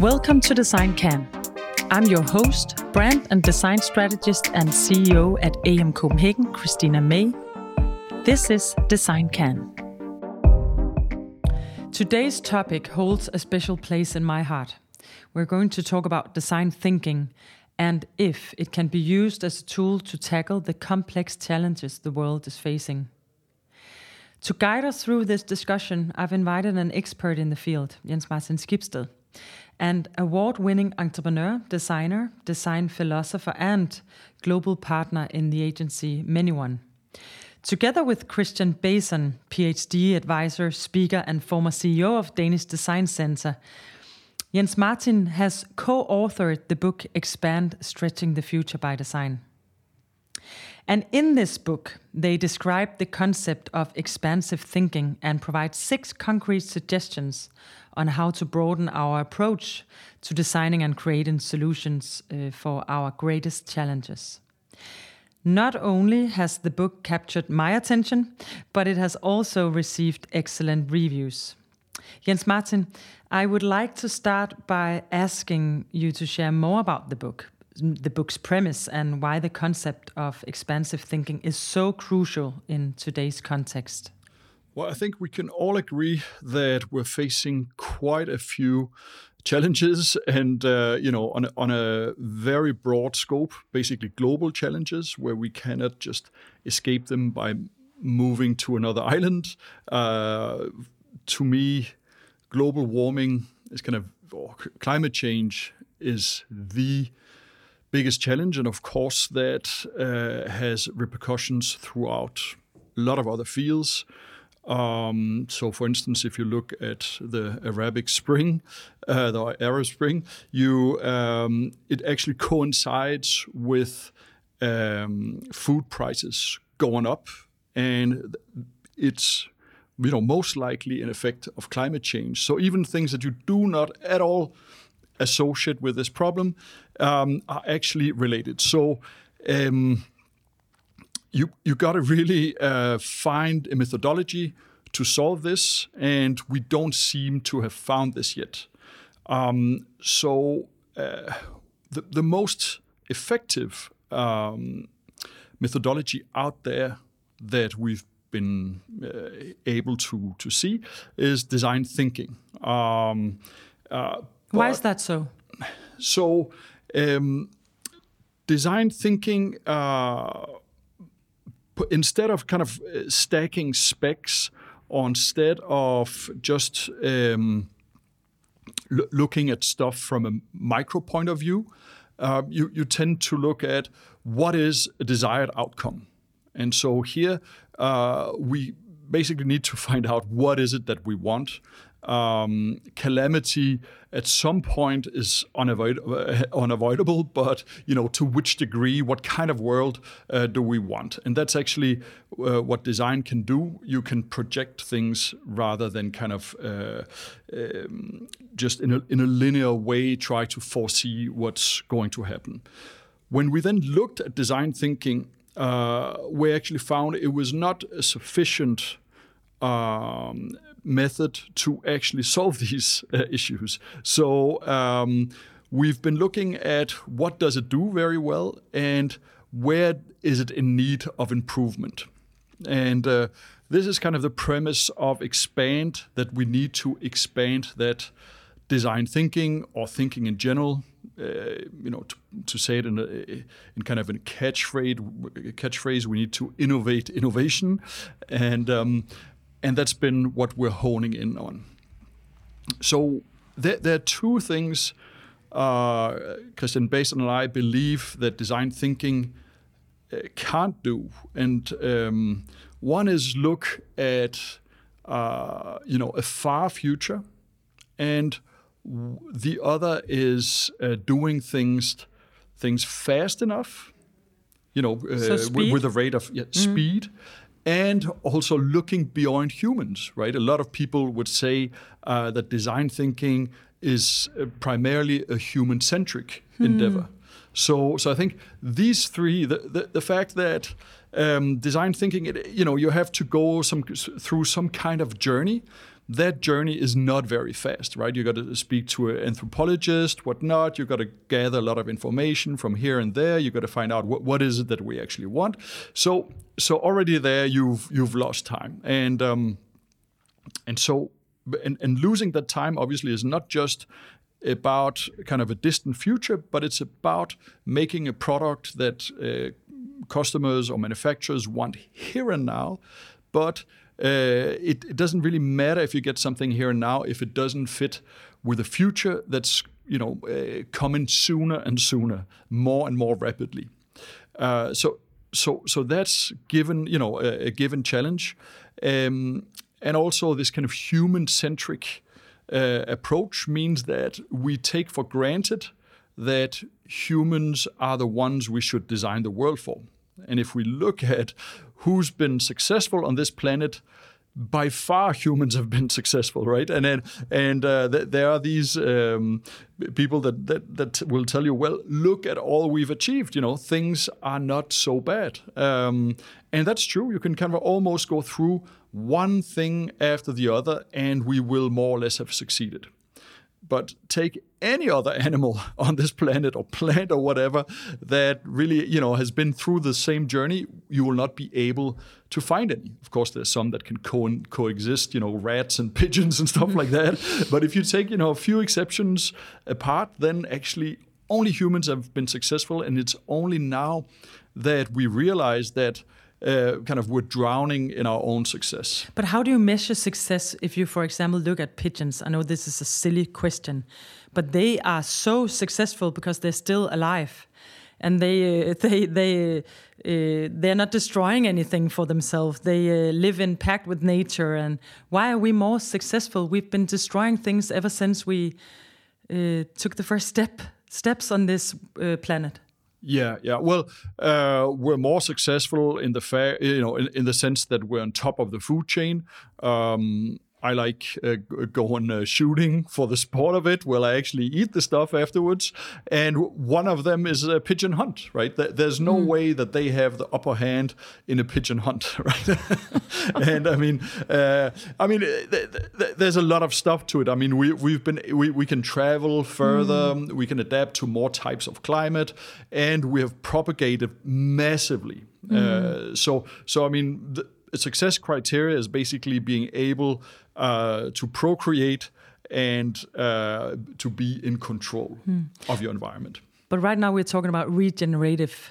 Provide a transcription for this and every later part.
Welcome to Design Can. I'm your host, brand and design strategist and CEO at AM Copenhagen, Kristina May. This is Design Can. Today's topic holds a special place in my heart. We're going to talk about design thinking and if it can be used as a tool to tackle the complex challenges the world is facing. To guide us through this discussion, I've invited an expert in the field, Jens Martin Skibsted, and award winning entrepreneur, designer, design philosopher, and global partner in the agency ManyOne. Together with Christian Bason, PhD advisor, speaker, and former CEO of Danish Design Center, Jens Martin has co authored the book Expand Stretching the Future by Design. And in this book, they describe the concept of expansive thinking and provide six concrete suggestions on how to broaden our approach to designing and creating solutions uh, for our greatest challenges. Not only has the book captured my attention, but it has also received excellent reviews. Jens Martin, I would like to start by asking you to share more about the book the book's premise and why the concept of expansive thinking is so crucial in today's context. Well, I think we can all agree that we're facing quite a few challenges and uh, you know on a, on a very broad scope basically global challenges where we cannot just escape them by moving to another island uh, to me global warming is kind of climate change is the biggest challenge, and of course that uh, has repercussions throughout a lot of other fields. Um, so, for instance, if you look at the Arabic Spring, uh, the Arab Spring, you um, it actually coincides with um, food prices going up, and it's you know most likely an effect of climate change. So even things that you do not at all associate with this problem um, are actually related. So um, you you got to really uh, find a methodology to solve this, and we don't seem to have found this yet. Um, so uh, the the most effective um, methodology out there that we've been uh, able to to see is design thinking. Um, uh, Why is that so? So um, design thinking, uh, instead of kind of uh, stacking specs, or instead of just um, looking at stuff from a micro point of view, uh, you, you tend to look at what is a desired outcome. And so here uh, we basically need to find out what is it that we want um, calamity at some point is unavoid- uh, unavoidable, but you know to which degree, what kind of world uh, do we want? And that's actually uh, what design can do. You can project things rather than kind of uh, um, just in a, in a linear way try to foresee what's going to happen. When we then looked at design thinking, uh, we actually found it was not a sufficient um, method to actually solve these uh, issues. So um, we've been looking at what does it do very well and where is it in need of improvement. And uh, this is kind of the premise of expand that we need to expand that design thinking or thinking in general. Uh, you know, to, to, say it in, a, in kind of a catchphrase, catchphrase, we need to innovate innovation, and um, and that's been what we're honing in on. So there, there are two things uh, Christian Bason and I believe that design thinking uh, can't do, and um, one is look at uh, you know a far future, and the other is uh, doing things things fast enough, you know, so uh, with, with, a rate of yeah, mm-hmm. speed, and also looking beyond humans, right? A lot of people would say uh, that design thinking is uh, primarily a human centric hmm. endeavor. So, so I think these three, the, the, the fact that um, design thinking, it, you know, you have to go some through some kind of journey that journey is not very fast, right? You got to speak to an anthropologist, whatnot. You got to gather a lot of information from here and there. You got to find out what, what is it that we actually want. So, so already there, you've you've lost time, and um, and so and, and losing that time obviously is not just about kind of a distant future, but it's about making a product that uh, customers or manufacturers want here and now, but uh, it, it, doesn't really matter if you get something here and now if it doesn't fit with a future that's you know uh, coming sooner and sooner, more and more rapidly. Uh, so so so that's given you know a, a given challenge, um, and also this kind of human centric uh, approach means that we take for granted that humans are the ones we should design the world for. And if we look at who's been successful on this planet, by far humans have been successful, right? And then, and uh, th- there are these um, people that, that that will tell you, well, look at all we've achieved. You know, things are not so bad, um, and that's true. You can kind of almost go through one thing after the other, and we will more or less have succeeded. But take any other animal on this planet or plant or whatever that really, you know, has been through the same journey, you will not be able to find any. Of course, there's some that can co- coexist, you know, rats and pigeons and stuff like that. But if you take, you know, a few exceptions apart, then actually only humans have been successful, and it's only now that we realize that uh, kind of we're drowning in our own success. But how do you measure success if you, for example, look at pigeons? I know this is a silly question, but they are so successful because they're still alive, and they uh, they they uh, they're not destroying anything for themselves. They uh, live in pact with nature. And why are we more successful? We've been destroying things ever since we uh, took the first step steps on this uh, planet. Yeah, yeah. Well, uh, we're more successful in the fair, you know, in, in, the sense that we're on top of the food chain. Um, I like uh, going uh, shooting for the sport of it. Will I actually eat the stuff afterwards? And one of them is a pigeon hunt, right? There's no mm. way that they have the upper hand in a pigeon hunt, right? and I mean, uh, I mean, th- th- there's a lot of stuff to it. I mean, we we've been we, we can travel further, mm. we can adapt to more types of climate, and we have propagated massively. Mm. so so I mean. The, success criteria is basically being able uh, to procreate and uh, to be in control hmm. of your environment. But right now we're talking about regenerative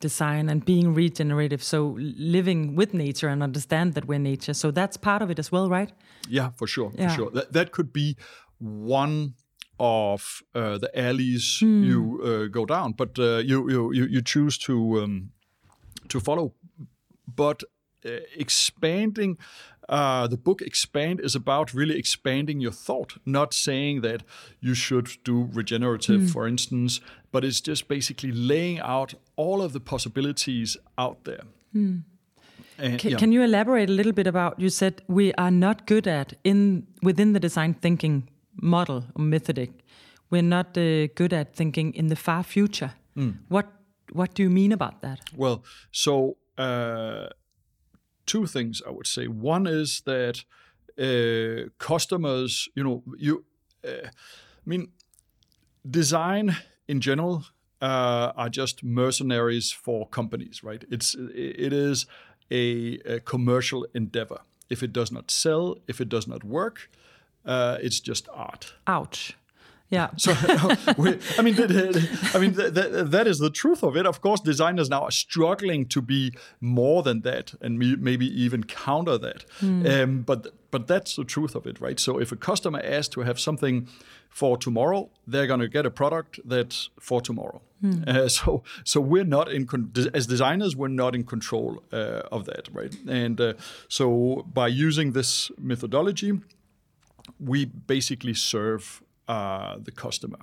design and being regenerative. So living with nature and understand that we're nature. So that's part of it as well, right? Yeah, for sure, yeah. for sure. That that could be one of uh, the alleys hmm. you uh, go down, but uh, you, you you choose to um, to follow. But expanding uh, the book expand is about really expanding your thought not saying that you should do regenerative mm. for instance but it's just basically laying out all of the possibilities out there mm. and, can, yeah. can you elaborate a little bit about you said we are not good at in within the design thinking model or methodic we're not uh, good at thinking in the far future mm. what what do you mean about that well so uh, two things I would say. One is that uh, customers, you know, you, uh, I mean, design in general uh, are just mercenaries for companies, right? It's it is a, a, commercial endeavor. If it does not sell, if it does not work, uh, it's just art. Ouch. Yeah. So, we, I mean, I mean, that is the truth of it. Of course, designers now are struggling to be more than that, and maybe even counter that. Mm. Um, but but that's the truth of it, right? So if a customer asks to have something for tomorrow, they're going to get a product that's for tomorrow. Mm. Uh, so so we're not in as designers, we're not in control uh, of that, right? And uh, so by using this methodology, we basically serve uh, the customer.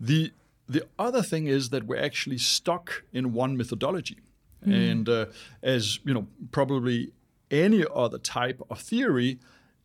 The the other thing is that we're actually stuck in one methodology, mm. and uh, as you know, probably any other type of theory,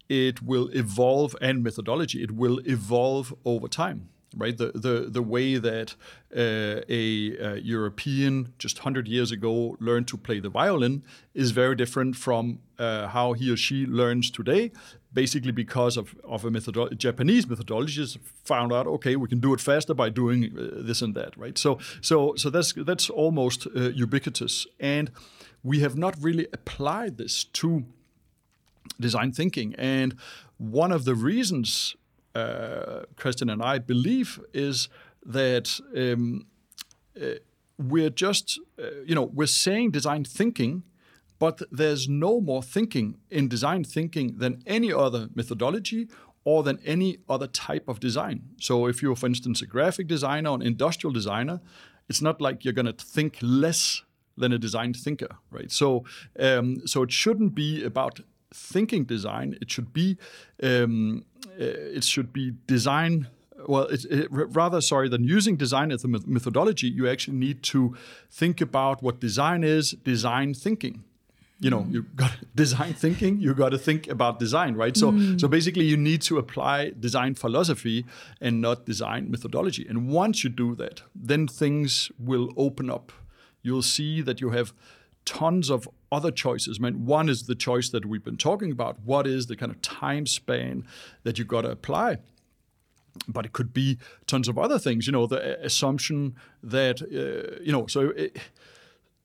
it will evolve and methodology. It will evolve over time. right? The the the way that uh, a, a, European just hundred years ago learned to play the violin is very different from uh, how he or she learns today. Basically, because of of a methodolo- Japanese methodologies found out, okay, we can do it faster by doing uh, this and that, right? So so so that's that's almost uh, ubiquitous, and we have not really applied this to design thinking. And one of the reasons uh, Christian and I believe is that um, uh, we're just, uh, you know, we're saying design thinking, but there's no more thinking in design thinking than any other methodology or than any other type of design. So if you're, for instance, a graphic designer or an industrial designer, it's not like you're going to think less than a design thinker, right? So, um, so it shouldn't be about thinking design. It should be um, uh, it should be design. Well, it, rather sorry than using design as a methodology, you actually need to think about what design is. Design thinking. You know, you got design thinking. You got to think about design, right? So, mm. so basically, you need to apply design philosophy and not design methodology. And once you do that, then things will open up. You'll see that you have tons of other choices. I mean, one is the choice that we've been talking about. What is the kind of time span that you got to apply? But it could be tons of other things. You know, the assumption that uh, you know. So it,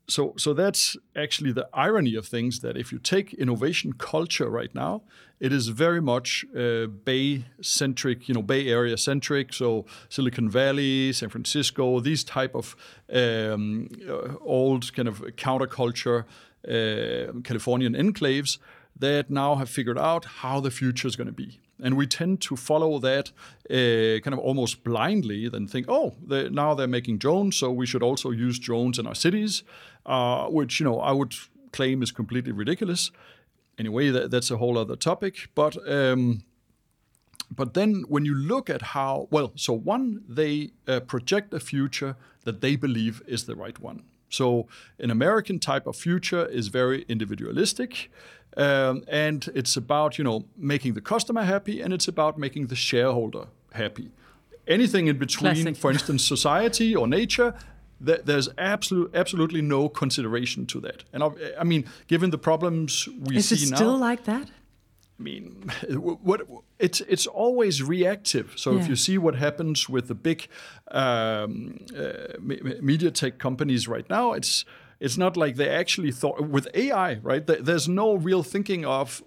so so that's actually the irony of things that if you take innovation culture right now it is very much uh, bay centric you know bay area centric. So silicon valley san francisco these type of um, uh, old kind of counterculture uh, californian enclaves that now have figured out how the future is going to be and we tend to follow that uh, kind of almost blindly, then think, oh, they're, now they're making drones, so we should also use drones in our cities, uh, which you know I would claim is completely ridiculous. Anyway, that, that's a whole other topic. But um, but then when you look at how well, so one they uh, project a future that they believe is the right one. So an American type of future is very individualistic. Um, and it's about you know making the customer happy, and it's about making the shareholder happy. Anything in between, Classic. for instance, society or nature, th- there's absolute, absolutely no consideration to that. And I, I mean, given the problems we Is see now, is it still like that? I mean, what it's it's always reactive. So yeah. if you see what happens with the big um, uh, media tech companies right now, it's it's not like they actually thought with AI, right? There's no real thinking of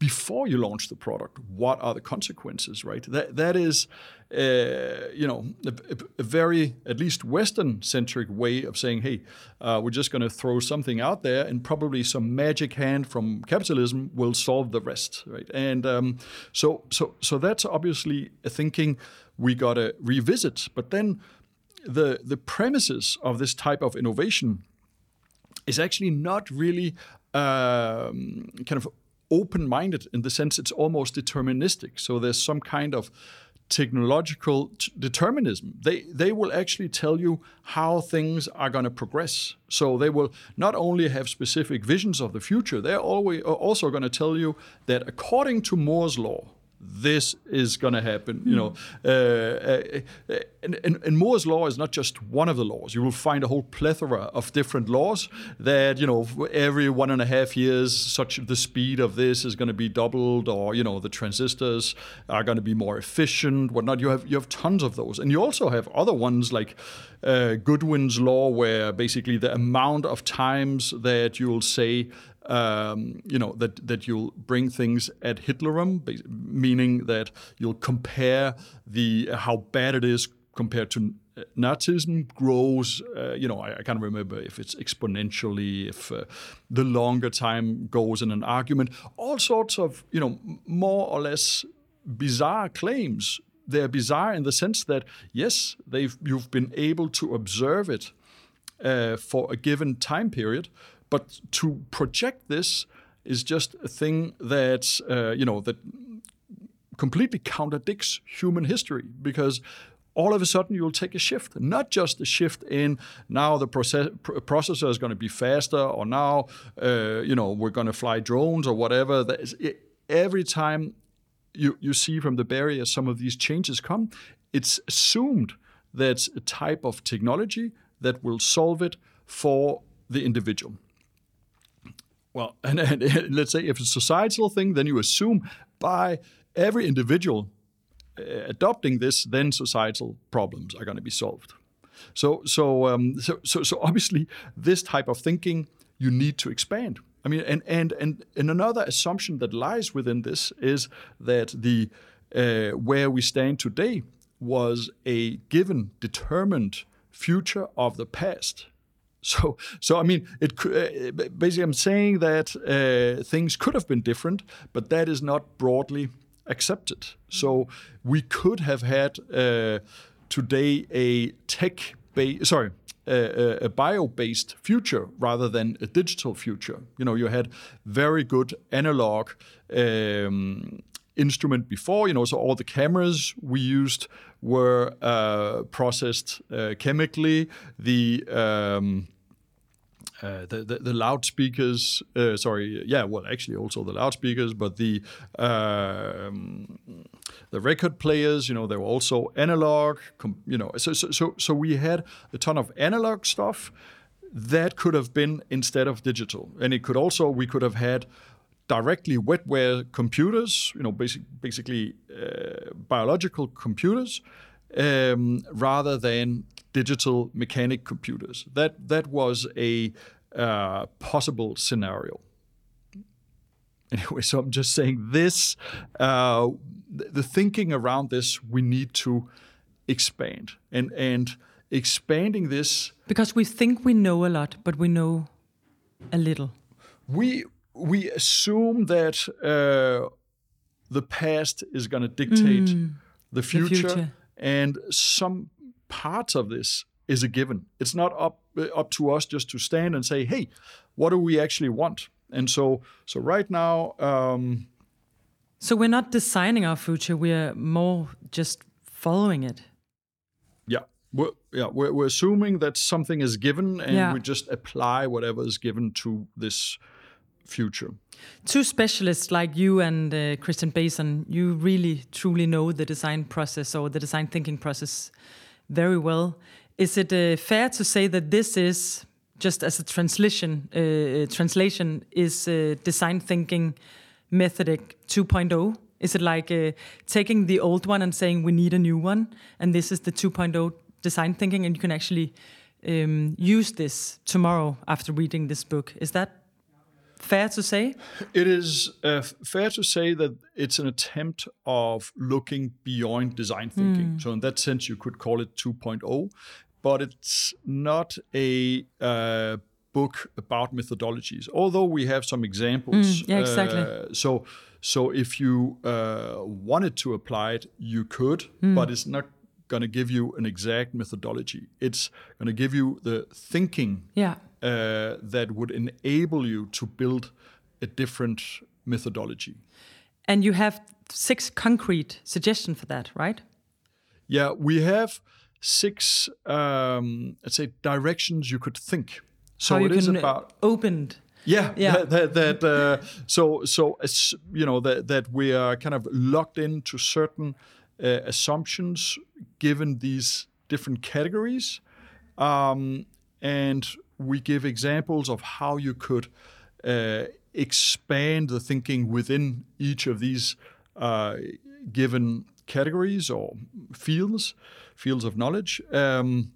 before you launch the product, what are the consequences, right? That that is, uh, you know, a, a, very at least Western-centric way of saying, hey, uh, we're just going to throw something out there, and probably some magic hand from capitalism will solve the rest, right? And um, so so so that's obviously a thinking we got to revisit. But then the the premises of this type of innovation is actually not really um, kind of open minded in the sense it's almost deterministic. So there's some kind of technological determinism. They they will actually tell you how things are going to progress. So they will not only have specific visions of the future, they're always also going to tell you that according to Moore's law, this is going to happen. You know, hmm. uh, uh, and, and, and, Moore's law is not just one of the laws. You will find a whole plethora of different laws that you know every one and a half years, such the speed of this is going to be doubled, or you know the transistors are going to be more efficient, whatnot. You have you have tons of those, and you also have other ones like uh, Godwin's law, where basically the amount of times that you'll say um, you know that that you'll bring things ad Hitlerum, meaning that you'll compare the how bad it is compared to uh, Nazism grows. Uh, you know, I, I, can't remember if it's exponentially, if uh, the longer time goes in an argument. All sorts of you know more or less bizarre claims. They're bizarre in the sense that yes, they've you've been able to observe it uh, for a given time period, but to project this is just a thing that uh, you know that completely contradicts human history because all of a sudden you'll take a shift, not just a shift in now the process, processor is going to be faster, or now uh, you know we're going to fly drones or whatever. Every time you you see from the barrier some of these changes come, it's assumed that's a type of technology that will solve it for the individual. Well, and, and, let's say if it's a societal thing, then you assume by every individual uh, adopting this, then societal problems are going to be solved. So, so, um, so, so, so obviously, this type of thinking you need to expand. I mean, and and and, and another assumption that lies within this is that the uh, where we stand today was a given, determined future of the past. So, so I mean, it uh, basically I'm saying that uh, things could have been different, but that is not broadly accepted. So we could have had uh, today a tech based, sorry, a, a bio-based future rather than a digital future. You know, you had very good analog um, instrument before. You know, so all the cameras we used were uh, processed uh, chemically. The um, uh, the, the, the loudspeakers, uh, sorry, yeah, well, actually also the loudspeakers, but the um, the record players, you know, they were also analog, you know, so so so, so we had a ton of analog stuff that could have been instead of digital, and it could also we could have had directly wetware computers, you know, basic, basically uh, biological computers, um, rather than digital mechanic computers. That that was a uh, possible scenario. Anyway, so I'm just saying this. Uh, the thinking around this we need to expand and and expanding this because we think we know a lot, but we know a little. We we assume that uh, the past is going to dictate mm, the, future, the, future, and some parts of this is a given. It's not up up to us just to stand and say, "Hey, what do we actually want?" And so, so right now. Um, so we're not designing our future; we're more just following it. Yeah, we're, yeah, we're, we're assuming that something is given, and yeah. we just apply whatever is given to this future. Two specialists like you and uh, Christian Bason, you really truly know the design process or the design thinking process very well. Is it uh, fair to say that this is just as a translation? Uh, translation is uh, design thinking methodic 2.0. Is it like uh, taking the old one and saying we need a new one, and this is the 2.0 design thinking, and you can actually um, use this tomorrow after reading this book? Is that fair to say? It is uh, fair to say that it's an attempt of looking beyond design thinking. Mm. So, in that sense, you could call it 2.0, but it's not a uh, book about methodologies. Although we have some examples. Mm, yeah, exactly. Uh, so, so if you uh, wanted to apply it, you could, mm. but it's not going to give you an exact methodology. It's going to give you the thinking yeah uh, that would enable you to build a different methodology. And you have six concrete suggestions for that, right? Yeah, we have six, um, let's say, directions you could think. So How it is about opened. Yeah, yeah. That, that, that uh, so so as you know that that we are kind of locked into certain uh, assumptions given these different categories, um, and we give examples of how you could uh, expand the thinking within each of these uh, given categories or fields, fields of knowledge. Um,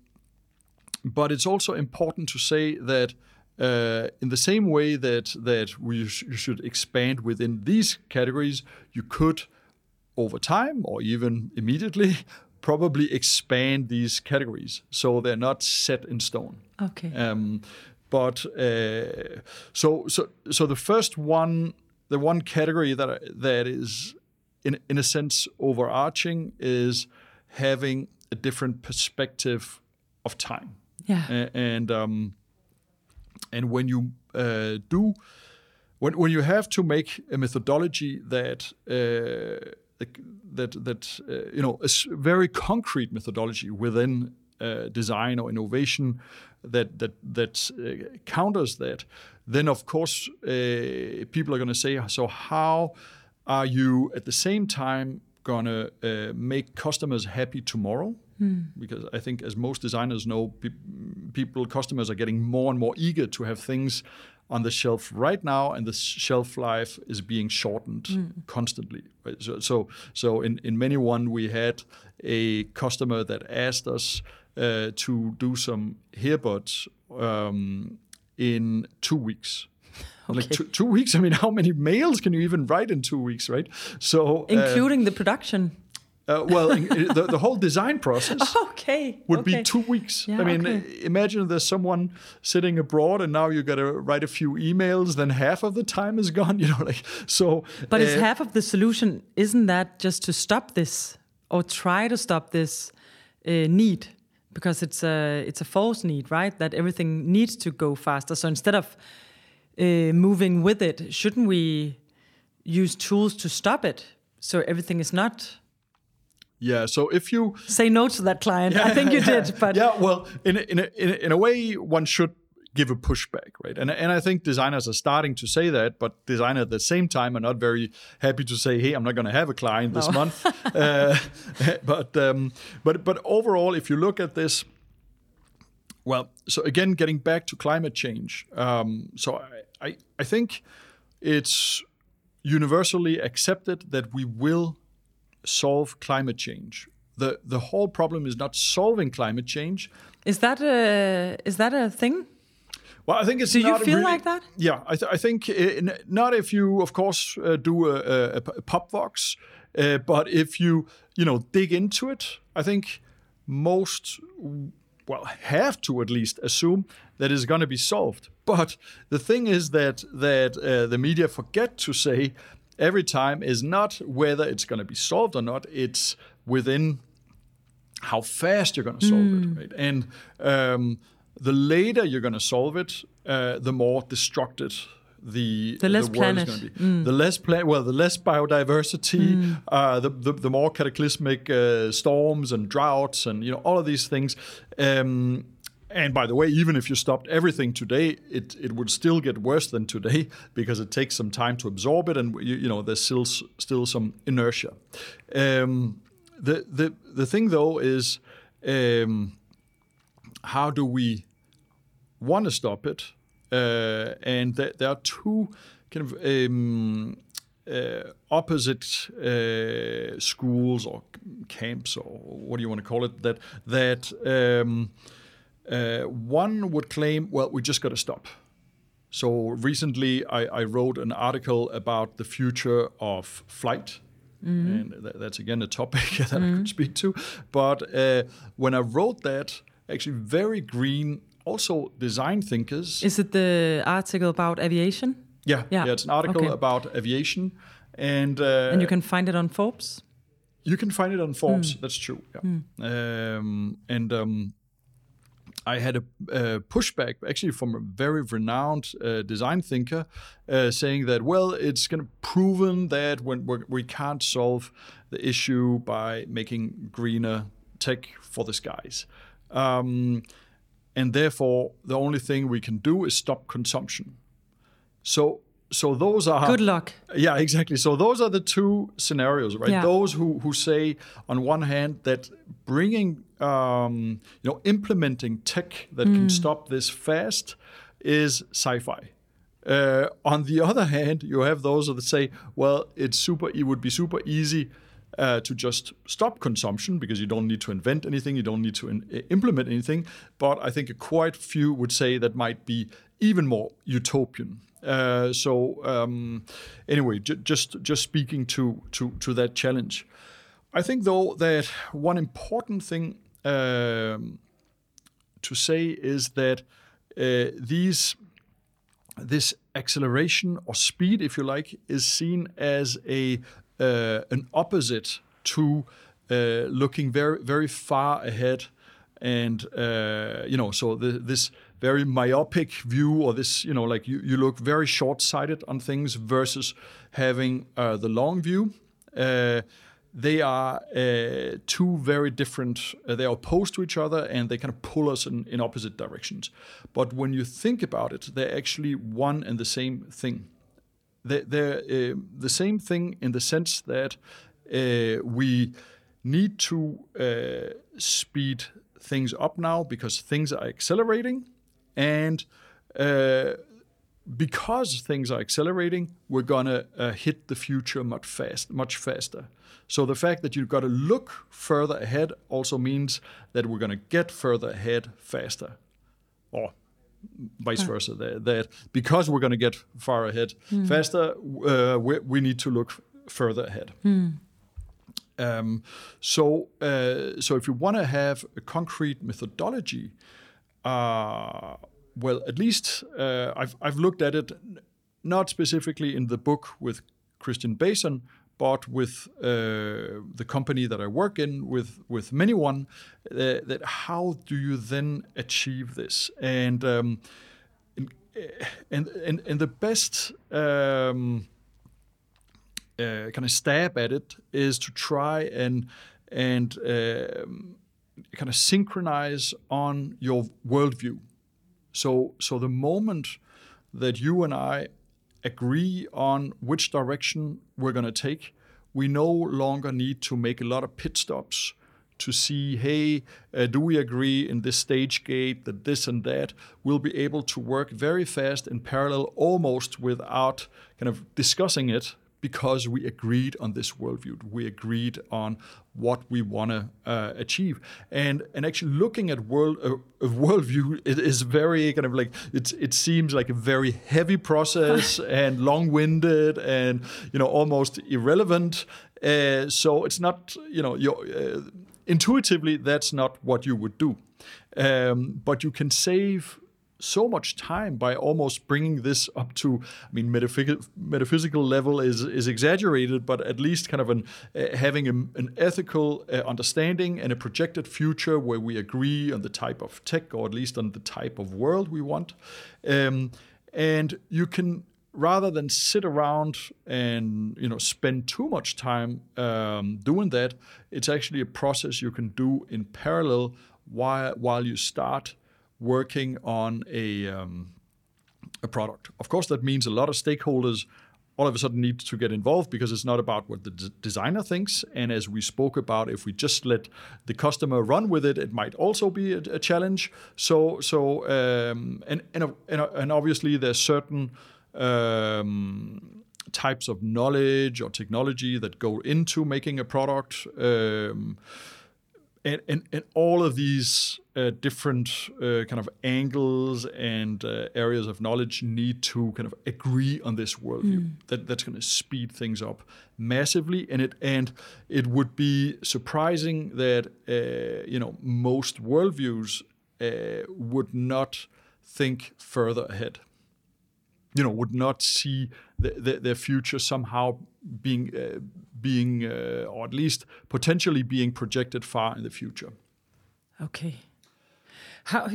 but it's also important to say that uh, in the same way that that we sh- should expand within these categories, you could, over time or even immediately, probably expand these categories so they're not set in stone. Okay. Um, but uh, so so so the first one, the one category that that is in in a sense overarching is having a different perspective of time. Yeah. and um, and when you uh, do when when you have to make a methodology that uh, that that uh, you know a very concrete methodology within uh, design or innovation that that that uh, counters that, then of course uh, people are going to say, so how are you at the same time gonna uh, make customers happy tomorrow. Because I think, as most designers know, pe- people, customers are getting more and more eager to have things on the shelf right now, and the shelf life is being shortened constantly. Right? So, so, so in in ManyOne, we had a customer that asked us uh, to do some earbuds um, in two weeks. Like two, two weeks. I mean, how many mails can you even write in two weeks, right? So, uh, Including the production. uh, well, the, the whole design process Okay. would okay. be two weeks. Yeah, I mean, okay. imagine there's someone sitting abroad, and now you got to write a few emails. Then half of the time is gone. You know, like so. But is uh, half of the solution isn't that just to stop this or try to stop this uh, need because it's a it's a false need, right? That everything needs to go faster. So instead of uh, moving with it, shouldn't we use tools to stop it so everything is not? yeah. So if you Say no to that client. I think you did, but yeah, well, in in a, in a, in a way, one should give a pushback, right? And and I think designers are starting to say that, but designers at the same time are not very happy to say, "Hey, I'm not going to have a client this month." uh, but um, but but overall, if you look at this. Well, so again, getting back to climate change. Um, so I, I, I think it's universally accepted that we will solve climate change. The, the whole problem is not solving climate change. is that a is that a thing? Well, I think it's Do you feel really- like that? Yeah, I, th- I think in, not if you, of course, uh, do a, a, a pop vox, uh, but if you, you know, dig into it, I think most, well, have to at least assume that it's going to be solved. But the thing is that that uh, the media forget to say every time is not whether it's going to be solved or not. It's within how fast you're going to solve it, right? And um, the later you're going to solve it, uh, the more destructive the The less world planet. is going to be. The less pla- well, the less biodiversity, uh, the, the the more cataclysmic uh, storms and droughts, and you know all of these things. Um, and by the way, even if you stopped everything today, it, it would still get worse than today because it takes some time to absorb it, and you, you know there's still still some inertia. Um, the the the thing though is um, how do we want to stop it? Uh, and th- there are two kind of um, uh, opposite uh, schools or camps or what do you want to call it that that um, uh, one would claim, well, we just got to stop. So recently, I, I wrote an article about the future of flight. And tha- that's again a topic that I could speak to. But uh, when I wrote that, actually, very green, also design thinkers. Is it the article about aviation? yeah, yeah, yeah, it's an article okay. about aviation. And, uh, And you can find it on Forbes. You can find it on Forbes. That's true. Yeah. Um, and um, I had a uh, pushback actually from a very renowned uh, design thinker uh, saying that well, it's kind of proven that when we're, we can't solve the issue by making greener tech for the skies. Um, and therefore, the only thing we can do is stop consumption. So, so those are Good luck. yeah, exactly. So those are the two scenarios, right? Yeah. Those who who say on one hand that bringing, um, you know, implementing tech that Mm. can stop this fast is sci-fi. Uh, on the other hand, you have those that say, well, it's super. It would be super easy. Uh, to just stop consumption because you don't need to invent anything, you don't need to in- implement anything. But I think quite few would say that might be even more utopian. Uh, so um, anyway, j- just just speaking to to to that challenge, I think though that one important thing um, to say is that uh, these this acceleration or speed, if you like, is seen as a uh, an opposite to uh, looking very very far ahead, and uh, you know, so the, this very myopic view or this you know like you, you look very short-sighted on things versus having uh, the long view. Uh, they are uh, two very different, uh, they are opposed to each other and they kind of pull us in, in opposite directions. But when you think about it, they're actually one and the same thing. They're, uh, the same thing in the sense that uh, we need to uh, speed things up now because things are accelerating, and uh, because things are accelerating, we're gonna uh, hit the future much fast, much faster. So the fact that you've got to look further ahead also means that we're gonna get further ahead faster, or vice versa. That, that because we're gonna get far ahead faster, uh, we, we need to look further ahead. Um, so, uh, so if you want to have a concrete methodology, uh, well, at least uh, I've I've looked at it, not specifically in the book with Christian Bason, but with uh, the company that I work in, with with ManyOne, uh, that how do you then achieve this? And um, and, and and the best. Um, uh, kind of stab at it is to try and and um, kind of synchronize on your worldview. So so the moment that you and I agree on which direction we're going to take, we no longer need to make a lot of pit stops to see, hey, uh, do we agree in this stage gate that this and that? We'll be able to work very fast in parallel, almost without kind of discussing it, because we agreed on this worldview. We agreed on what we want to uh, achieve, and and actually looking at world uh, a worldview it is very kind of like it's it seems like a very heavy process and long-winded and you know almost irrelevant. Uh, so it's not you know your uh, intuitively that's not what you would do, um, but you can save so much time by almost bringing this up to i mean metaphysical, metaphysical level is is exaggerated but at least kind of an uh, having a, an ethical uh, understanding and a projected future where we agree on the type of tech or at least on the type of world we want. Um, and you can rather than sit around and you know spend too much time um, doing that it's actually a process you can do in parallel while while you start working on a um, a product. Of course, that means a lot of stakeholders all of a sudden need to get involved because it's not about what the d- designer thinks. And as we spoke about, if we just let the customer run with it, it might also be a, a challenge. So, so um, and, and and obviously there's certain um, types of knowledge or technology that go into making a product. Um, and, and, and all of these uh, different uh, kind of angles and uh, areas of knowledge need to kind of agree on this worldview. That that's going to speed things up massively, and it and it would be surprising that uh, you know most worldviews uh, would not think further ahead. You know, would not see the, the, their future somehow being uh, being uh, or at least potentially being projected far in the future. Okay. How?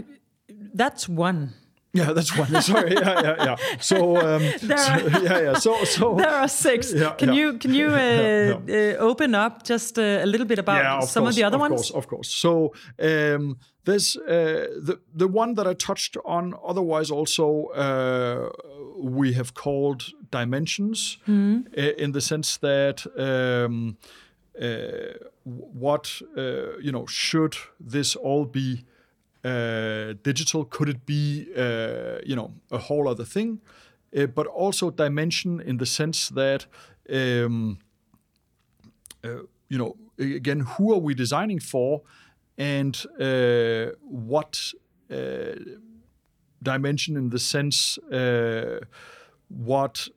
That's one. Yeah, that's one. Sorry, yeah, yeah, yeah. So, um, There so- are- yeah, yeah. So, so There are six. Yeah, can yeah. you can you uh, Yeah, Uh, open up just uh, a little bit about of some course, of the other of ones? Of course, of course. So um, there's uh, the the one that I touched on. Otherwise, also uh, we have called dimensions uh, in the sense that. Um, uh, what uh, you know should this all be uh, digital? Could it be uh, you know a whole other thing? Uh, but also dimension in the sense that um, uh, you know again who are we designing for, and uh, what dimension in the sense what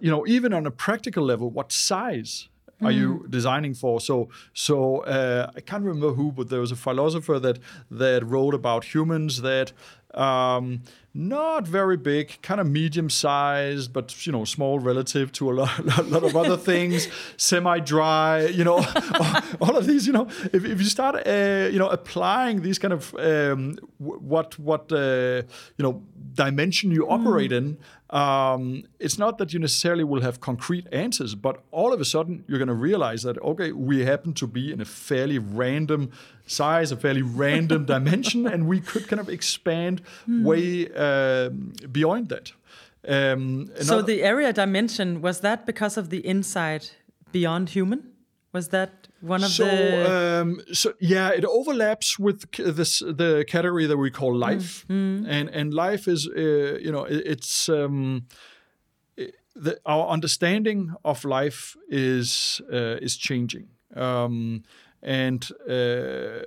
you know even on a practical level what size are you designing for? So so uh, i can't remember who but there was a philosopher that that wrote about humans that um, not very big, kind of medium sized, but you know, small relative to a lot, lot, lot of other things. Semi-dry, you know, all of these. You know, if, if you start, uh, you know, applying these kind of um, what what uh, you know dimension you operate in, um, it's not that you necessarily will have concrete answers, but all of a sudden you're going to realize that okay, we happen to be in a fairly random size, a fairly random dimension, and we could kind of expand way um, beyond that. Um, So the area dimension was that because of the insight beyond human? Was that one of so, the? Um, so yeah, it overlaps with this the category that we call life, and and life is uh, you know it, it's um, it- the, our understanding of life is uh, is changing, um, and uh,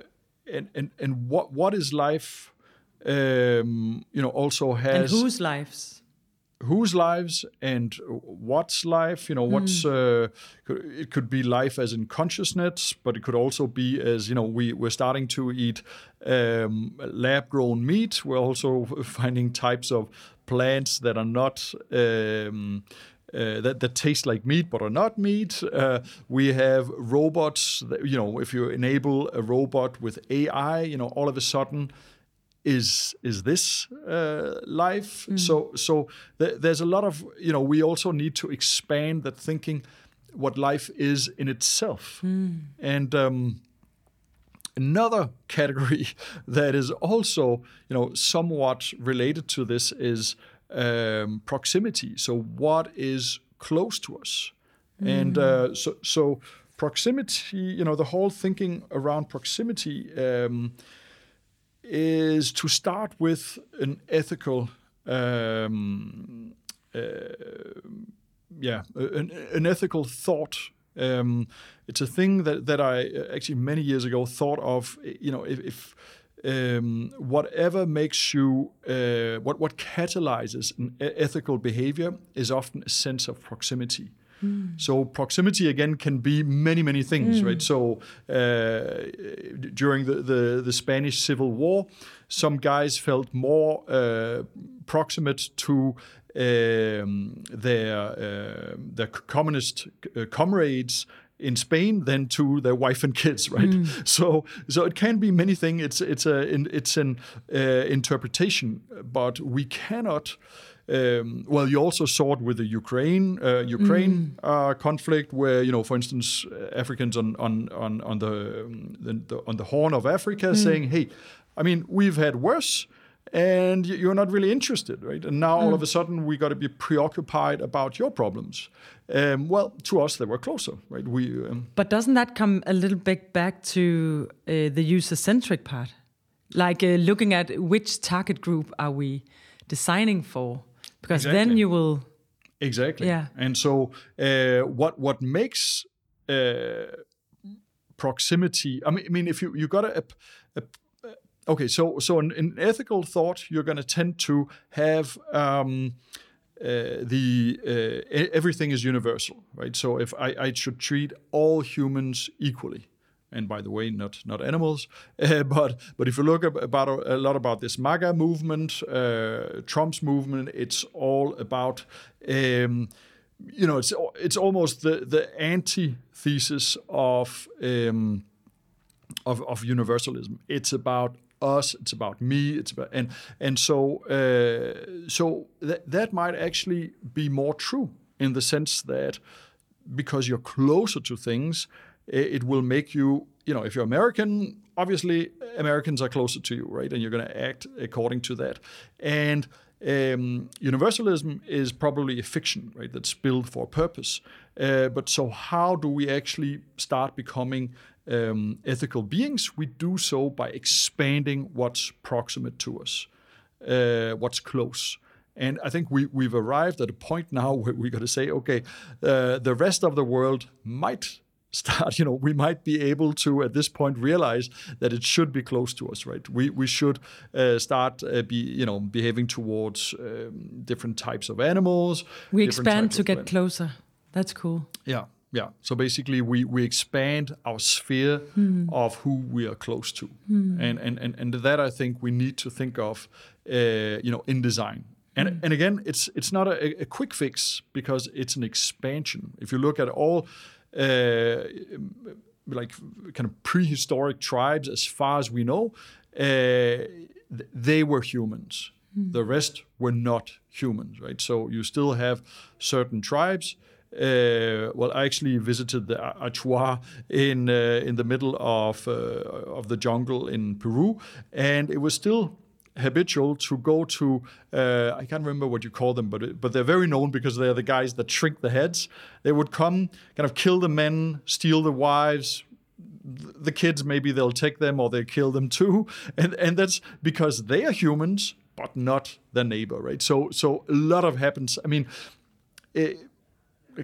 and and and what what is life? Um, you know, also and has whose lives? whose lives and what's life you know what's uh, it could be life as in consciousness but it could also be as you know we we're starting to eat um, lab grown meat we're also finding types of plants that are not um, uh, that, that taste like meat but are not meat. Uh, we have robots. That, you know, if you enable a robot with AI, you know, all of a sudden, is is this uh, life? So so th- there's a lot of you know. We also need to expand that thinking, what life is in itself, and. Um, Another category that is also, you know, somewhat related to this is um, proximity. So, what is close to us, and uh, so so proximity. You know, the whole thinking around proximity um, is to start with an ethical. Um, uh, yeah, an, an ethical thought. Um, it's a thing that, that I uh, actually many years ago thought of. You know, if, if um, whatever makes you, uh, what what catalyzes an ethical behavior is often a sense of proximity. So proximity again can be many many things, right? So uh, during the, the the Spanish Civil War, some guys felt more uh, proximate to um, their uh, their communist uh, comrades in Spain than to their wife and kids, right? So so it can be many things. It's it's a it's an uh, interpretation, but we cannot. Um, well, you also saw it with the Ukraine uh, Ukraine uh, conflict, where you know, for instance, Africans on on on on the, um, the, the on the Horn of Africa saying, "Hey, I mean, we've had worse." And you're not really interested, right? And now all of a sudden we got to be preoccupied about your problems. Um, well, to us they were closer, right? We um, But doesn't that come a little bit back to uh, the user-centric part, like uh, looking at which target group are we designing for? Because then you will. Exactly. Yeah. And so, uh, what what makes uh, proximity? I mean, I mean, if you you got a, a, a okay, so so in, in ethical thought, you're going to tend to have. Um, uh, the uh, everything is universal, right? So if I, I should treat all humans equally, and by the way, not not animals, uh, but but if you look about a, a lot about this MAGA movement, uh, Trump's movement, it's all about. Um, you know, it's it's almost the the antithesis of um, of, of universalism. It's about us. It's about me. It's about and and so uh, so that that might actually be more true in the sense that because you're closer to things, it will make you. You know, if you're American, obviously Americans are closer to you, right? And you're going to act according to that. And um, universalism is probably a fiction, right? That's built for a purpose. Uh, but so, how do we actually start becoming um, ethical beings? We do so by expanding what's proximate to us, uh, what's close. And I think we, we've arrived at a point now where we got to say, okay, uh, the rest of the world might start you know we might be able to at this point realize that it should be close to us right? We we should uh, start uh, be you know behaving towards um, different types of animals We expand to get plant- closer. That's cool. yeah yeah. So basically we we expand our sphere of who we are close to. And, and and and that i think we need to think of uh, you know in design. And and again it's it's not a, a quick fix because it's an expansion. If you look at all uh, like kind of prehistoric tribes as far as we know uh, th- they were humans. The rest were not humans right? So you still have certain tribes. Uh, well, I actually visited the Achua in uh, in the middle of uh, of the jungle in Peru, and it was still habitual to go to uh, I can't remember what you call them, but but they're very known because they're the guys that shrink the heads. They would come, kind of kill the men, steal the wives. The kids maybe they'll take them or they kill them too, and and that's because they are humans, but not their neighbor, right? So so a lot of happens. I mean, it,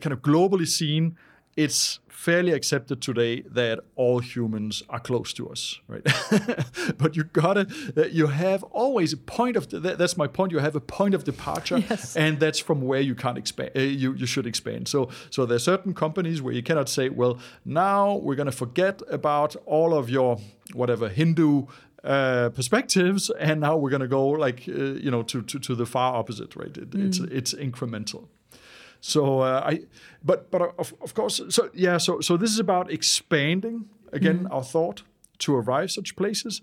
kind of globally seen, it's fairly accepted today that all humans are close to us, right? but you gotta, you have always a point of, that's my point, you have a point of departure, yes. and that's from where you can't expand, uh, you, you should expand. So, so there are certain companies where you cannot say, well, now we're gonna forget about all of your, whatever, Hindu uh, perspectives, and now we're going to go like uh, you know to, to to the far opposite, right? It, mm. It's it's incremental. So uh, I, but but of, of course, so yeah, so so this is about expanding again mm. our thought to arrive such places,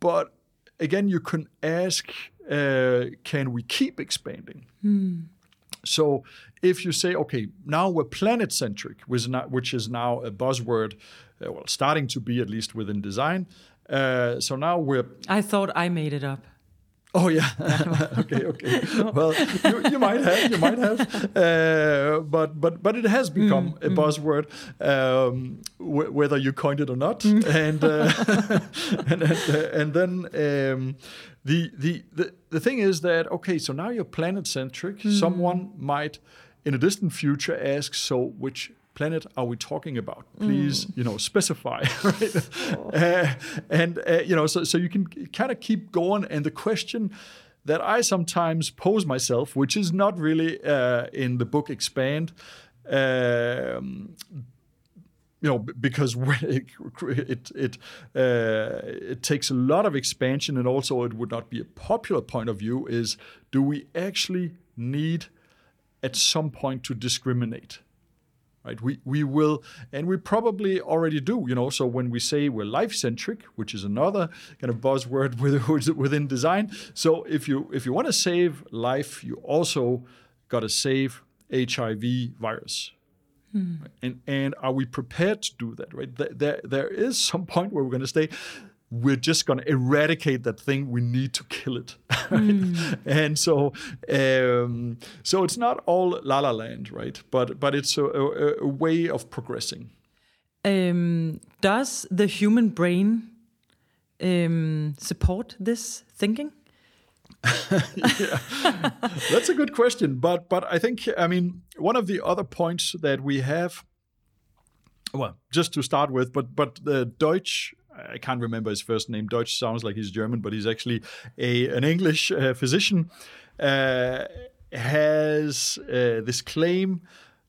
but again, you can ask, uh, can we keep expanding? Mm. So if you say, okay, now we're planet centric, which is now a buzzword, uh, well, starting to be at least within design. Uh, so now we're. I thought I made it up. Oh yeah, okay, okay. Well, you, you, might have, you might have, uh, but but but it has become mm, a mm. buzzword, um, w- whether you coined it or not, mm. and, uh, and, and uh, and then um, the, the the the thing is that okay, so now you're planet centric. Mm. Someone might, in a distant future, ask, so which planet are we talking about? Please, mm. you know, specify. Right? Oh. Uh, and uh, you know, so so you can kind of keep going. And the question that I sometimes pose myself, which is not really uh, in the book Expand. Um, you know, because it it it, uh, it takes a lot of expansion, and also it would not be a popular point of view. Is do we actually need at some point to discriminate? Right we we will and we probably already do you know so when we say we're life centric which is another kind of buzzword within design so if you if you want to save life you also got to save hiv virus Hmm. And and are we prepared to do that? Right? There there is some point where we're going to stay we're just going to eradicate that thing. We need to kill it. Mm. And so, um, so it's not all la la land, right? But but it's a, a, a way of progressing. Um, does the human brain um, support this thinking? yeah. That's a good question, but but I think I mean one of the other points that we have well, just to start with, but but the Deutsch I can't remember his first name. Deutsch sounds like he's German, but he's actually a an English uh, physician. Uh, has uh, this claim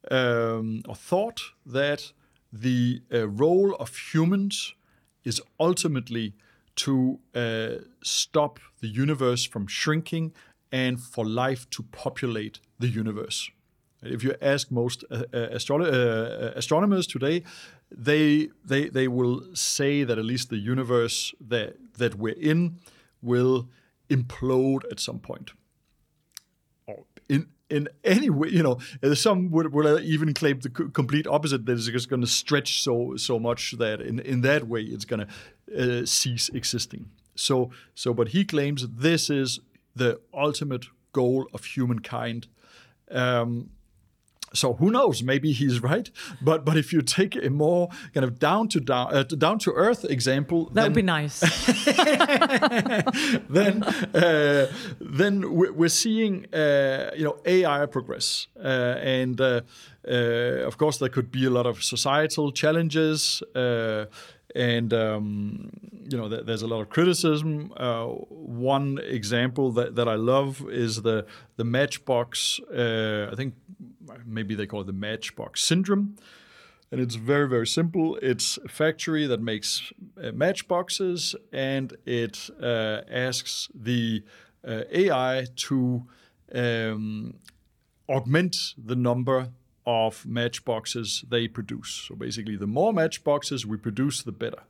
um, or thought that the uh, role of humans is ultimately to uh, stop the universe from shrinking and for life to populate the universe. If you ask most uh, astro- astronomers today, they they they will say that at least the universe that that we're in will implode at some point. Or in in any way, you know, some would, would even claim the complete opposite that it's just going to stretch so so much that in in that way it's going to uh, cease existing. So so, but he claims this is the ultimate goal of humankind. Um, so who knows? Maybe he's right. But but if you take a more kind of down to down uh, down to earth example, that would be nice. then uh, then we're seeing uh, you know AI progress, uh, and uh, uh, of course there could be a lot of societal challenges and um, you know th- there's a lot of criticism. Uh, one example that, that I love is the the Matchbox. Uh, I think maybe they call it the Matchbox syndrome, and it's very very simple. It's a factory that makes uh, matchboxes, and it uh, asks the uh, AI to um, augment the number of matchboxes they produce. So basically, the more matchboxes we produce, the better.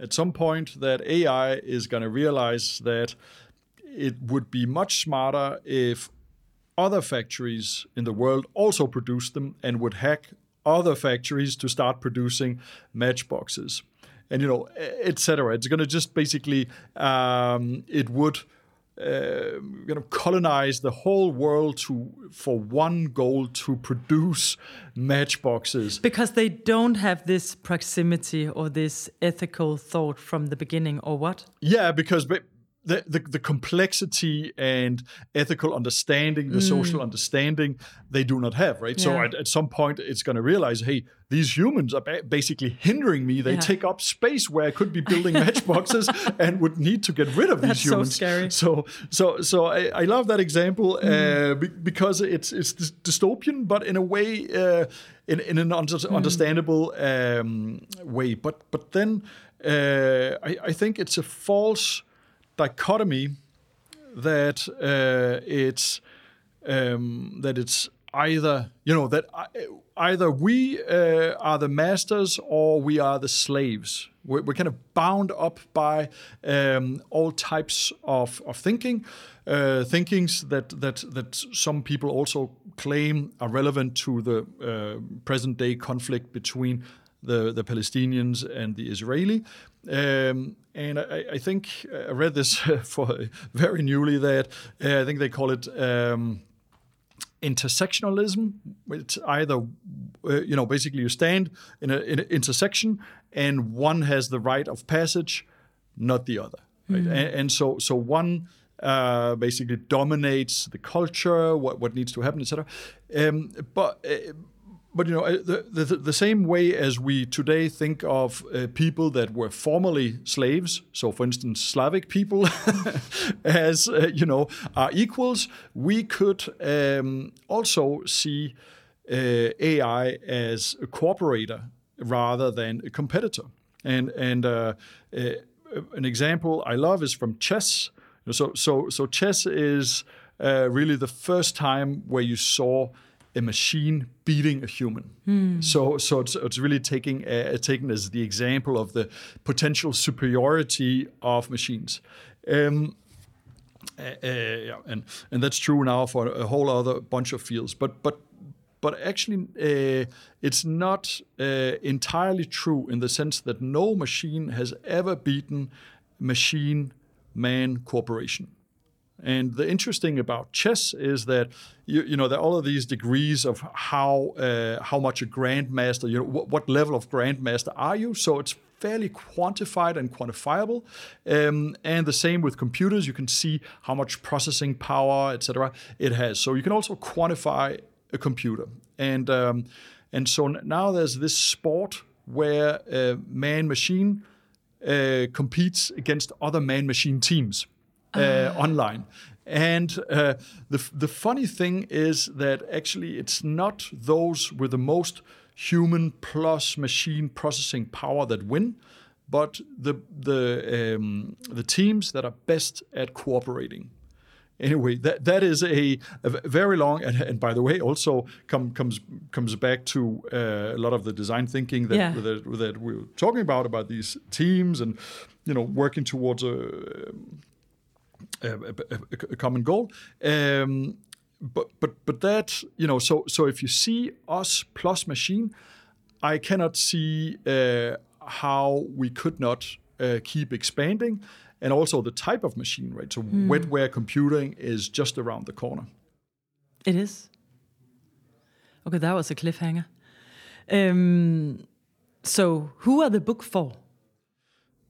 At some point, that AI is going to realize that it would be much smarter if other factories in the world also produced them and would hack other factories to start producing matchboxes. and you know, etc. It's going to just basically um, it would uh, you know colonize the whole world to for one goal to produce matchboxes. Because they don't have this proximity or this ethical thought from the beginning or what? Yeah because the, the, the, complexity and ethical understanding, the mm. social understanding, they do not have, right? Yeah. So at, at, some point, it's going to realize, hey, these humans are ba- basically hindering me. They yeah. take up space where I could be building matchboxes and would need to get rid of That's these humans. So scary. So, so, so I, I love that example mm. uh, be, because it's it's dystopian, but in a way, uh, in in an under- mm. understandable um, way. But but then uh, I, I think it's a false dichotomy that uh, it's um, that it's either you know that either we uh, are the masters or we are the slaves. We're, we're kind of bound up by um, all types of, of thinking, uh, thinkings that that that some people also claim are relevant to the uh, present day conflict between the the Palestinians and the Israeli. Um, and I, I, think I read this for very newly that uh, I think they call it um, intersectionalism. It's either uh, you know basically you stand in, a, in an intersection and one has the right of passage, not the other. Right? Mm. And, and, so so one. Uh, basically dominates the culture, what, what needs to happen, etc. Um, but uh, but you know uh, the, the, the same way as we today think of uh, people that were formerly slaves so for instance slavic people as uh, you know are equals we could um, also see uh, ai as a cooperator rather than a competitor. And and uh, uh, an example i love is from chess. So so so chess is really the first time where you saw a machine beating a human. Mm. So, so it's, it's really taking uh, taken as the example of the potential superiority of machines. Um, uh, uh, yeah, and and that's true now for a whole other bunch of fields. But but but actually, uh, it's not uh, entirely true in the sense that no machine has ever beaten machine man cooperation. And the interesting about chess is that you, you know there are all of these degrees of how uh, how much a grandmaster you know what, what, level of grandmaster are you? So it's fairly quantified and quantifiable. Um, and the same with computers, you can see how much processing power, etc. It has. So you can also quantify a computer. And um, and so now there's this sport where uh, man machine uh, competes against other man machine teams uh, online. And uh, the the funny thing is that actually it's not those with the most human plus machine processing power that win, but the the um, the teams that are best at cooperating. Anyway, that that is a, a very long and, and, by the way also come, comes comes back to uh, a lot of the design thinking that, yeah. that, that we were talking about about these teams and you know working towards a a, a, a common goal. Um, but but but that you know so so if you see us plus machine, I cannot see uh, how we could not uh, keep expanding, and also the type of machine, right? So mm. wetware computing is just around the corner. It is. Okay, that was a cliffhanger. Um, so who are the book for?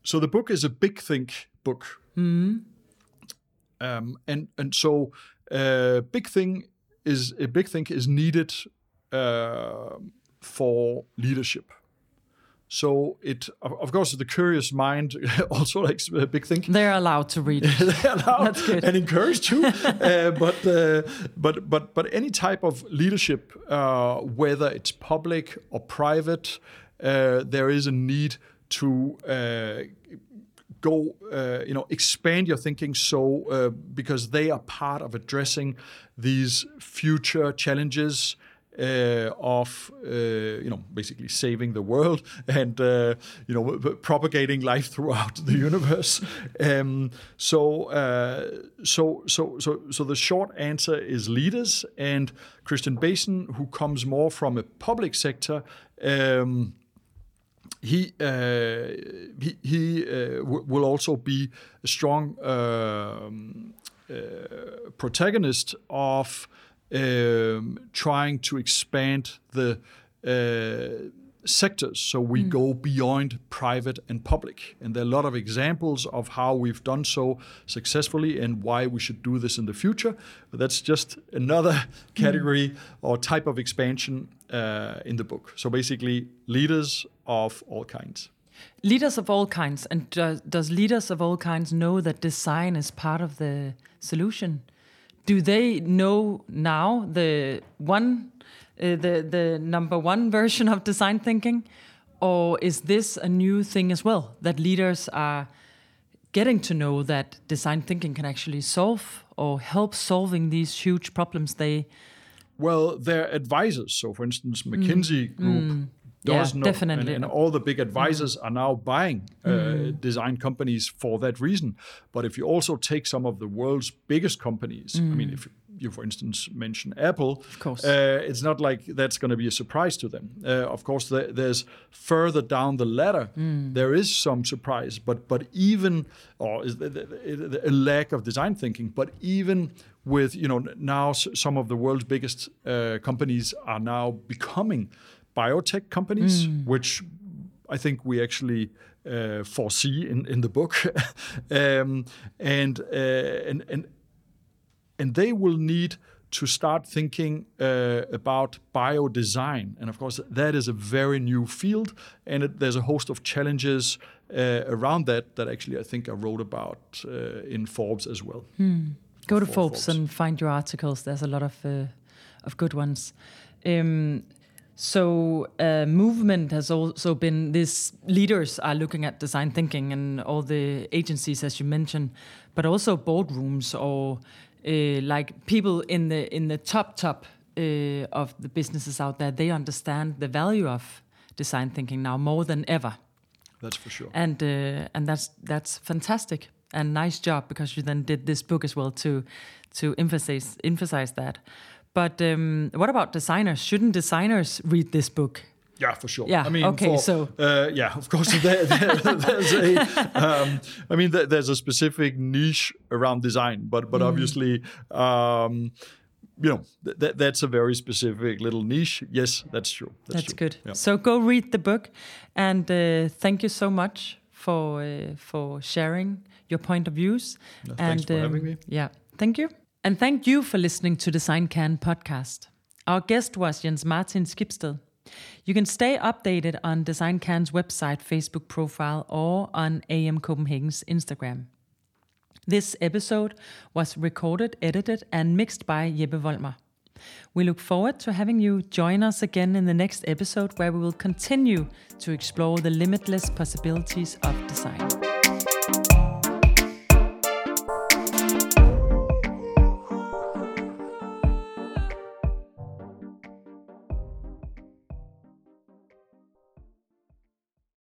So the book is a big think book. Mm. Um, and and so uh, big thing is a big thing is needed uh, for leadership. So it, of course, the curious mind also likes a big thing. They're allowed to read. They're allowed That's good. and encouraged too. uh, but uh, but but but any type of leadership, uh, whether it's public or private, uh, there is a need to uh, go, uh, you know, expand your thinking so uh, because they are part of addressing these future challenges. Uh, of uh, you know basically saving the world and uh, you know propagating life throughout the universe. Um, so uh, so so so so the short answer is leaders and Christian Bason, who comes more from a public sector. Um, he uh, he, he uh, will also be a strong um, uh, protagonist of um, trying to expand the uh, sectors. So we mm. go beyond private and public. And there are a lot of examples of how we've done so successfully and why we should do this in the future. But that's just another category mm. or type of expansion uh, in the book. So basically leaders of all kinds. Leaders of all kinds. And does leaders of all kinds know that design is part of the solution do they know now the one uh, the the number one version of design thinking, or is this a new thing as well that leaders are getting to know that design thinking can actually solve or help solving these huge problems they well their advisors so for instance mckinsey mm. group mm. Does yeah, know definitely. And, and, all the big advisors mm. are now buying uh, mm. design companies for that reason but if you also take some of the world's biggest companies i mean mm. if you, for instance, mention Apple, of course, uh, it's not like that's going to be a surprise to them. Uh, of course, the, there's further down the ladder, mm. there is some surprise, but but even or is a lack of design thinking, but even with you know now some of the world's biggest uh, companies are now becoming biotech companies, mm. which I think we actually uh, foresee in, in the book, um, and, uh, and and and they will need to start thinking uh, about biodesign. And of course, that is a very new field, and it, there's a host of challenges uh, around that that actually I think I wrote about uh, in Forbes as well. Hmm. Go to Forbes, Forbes, and find your articles. There's a lot of uh, of good ones. Um, so, uh, movement has also been this leaders are looking at design thinking and all the agencies, as you mentioned, but also boardrooms or uh, like people in the in the top top uh, of the businesses out there, they understand the value of design thinking now more than ever. That's for sure. And uh, and that's that's fantastic and nice job because you then did this book as well to to emphasize emphasize that. But um, what about designers? Shouldn't designers read this book? Yeah, for sure. Yeah. I mean, okay. For, so uh, yeah, of course, there, there, there's a. Um, I mean, there, there's a specific niche around design, but but mm. obviously. Um, you know th- that's a very specific little niche. Yes, that's true. That's, that's true. good. Yeah. So go read the book, and uh, thank you so much for uh, for sharing your point of views. No, and, thanks for um, having me. Yeah, thank you, and thank you for listening to the Design Can podcast. Our guest was Jens Martin Skibsted. You can stay updated on Design Can's website, Facebook profile, or on AM Copenhagen's Instagram. This episode was recorded, edited, and mixed by Jeppe Volmer. We look forward to having you join us again in the next episode where we will continue to explore the limitless possibilities of design.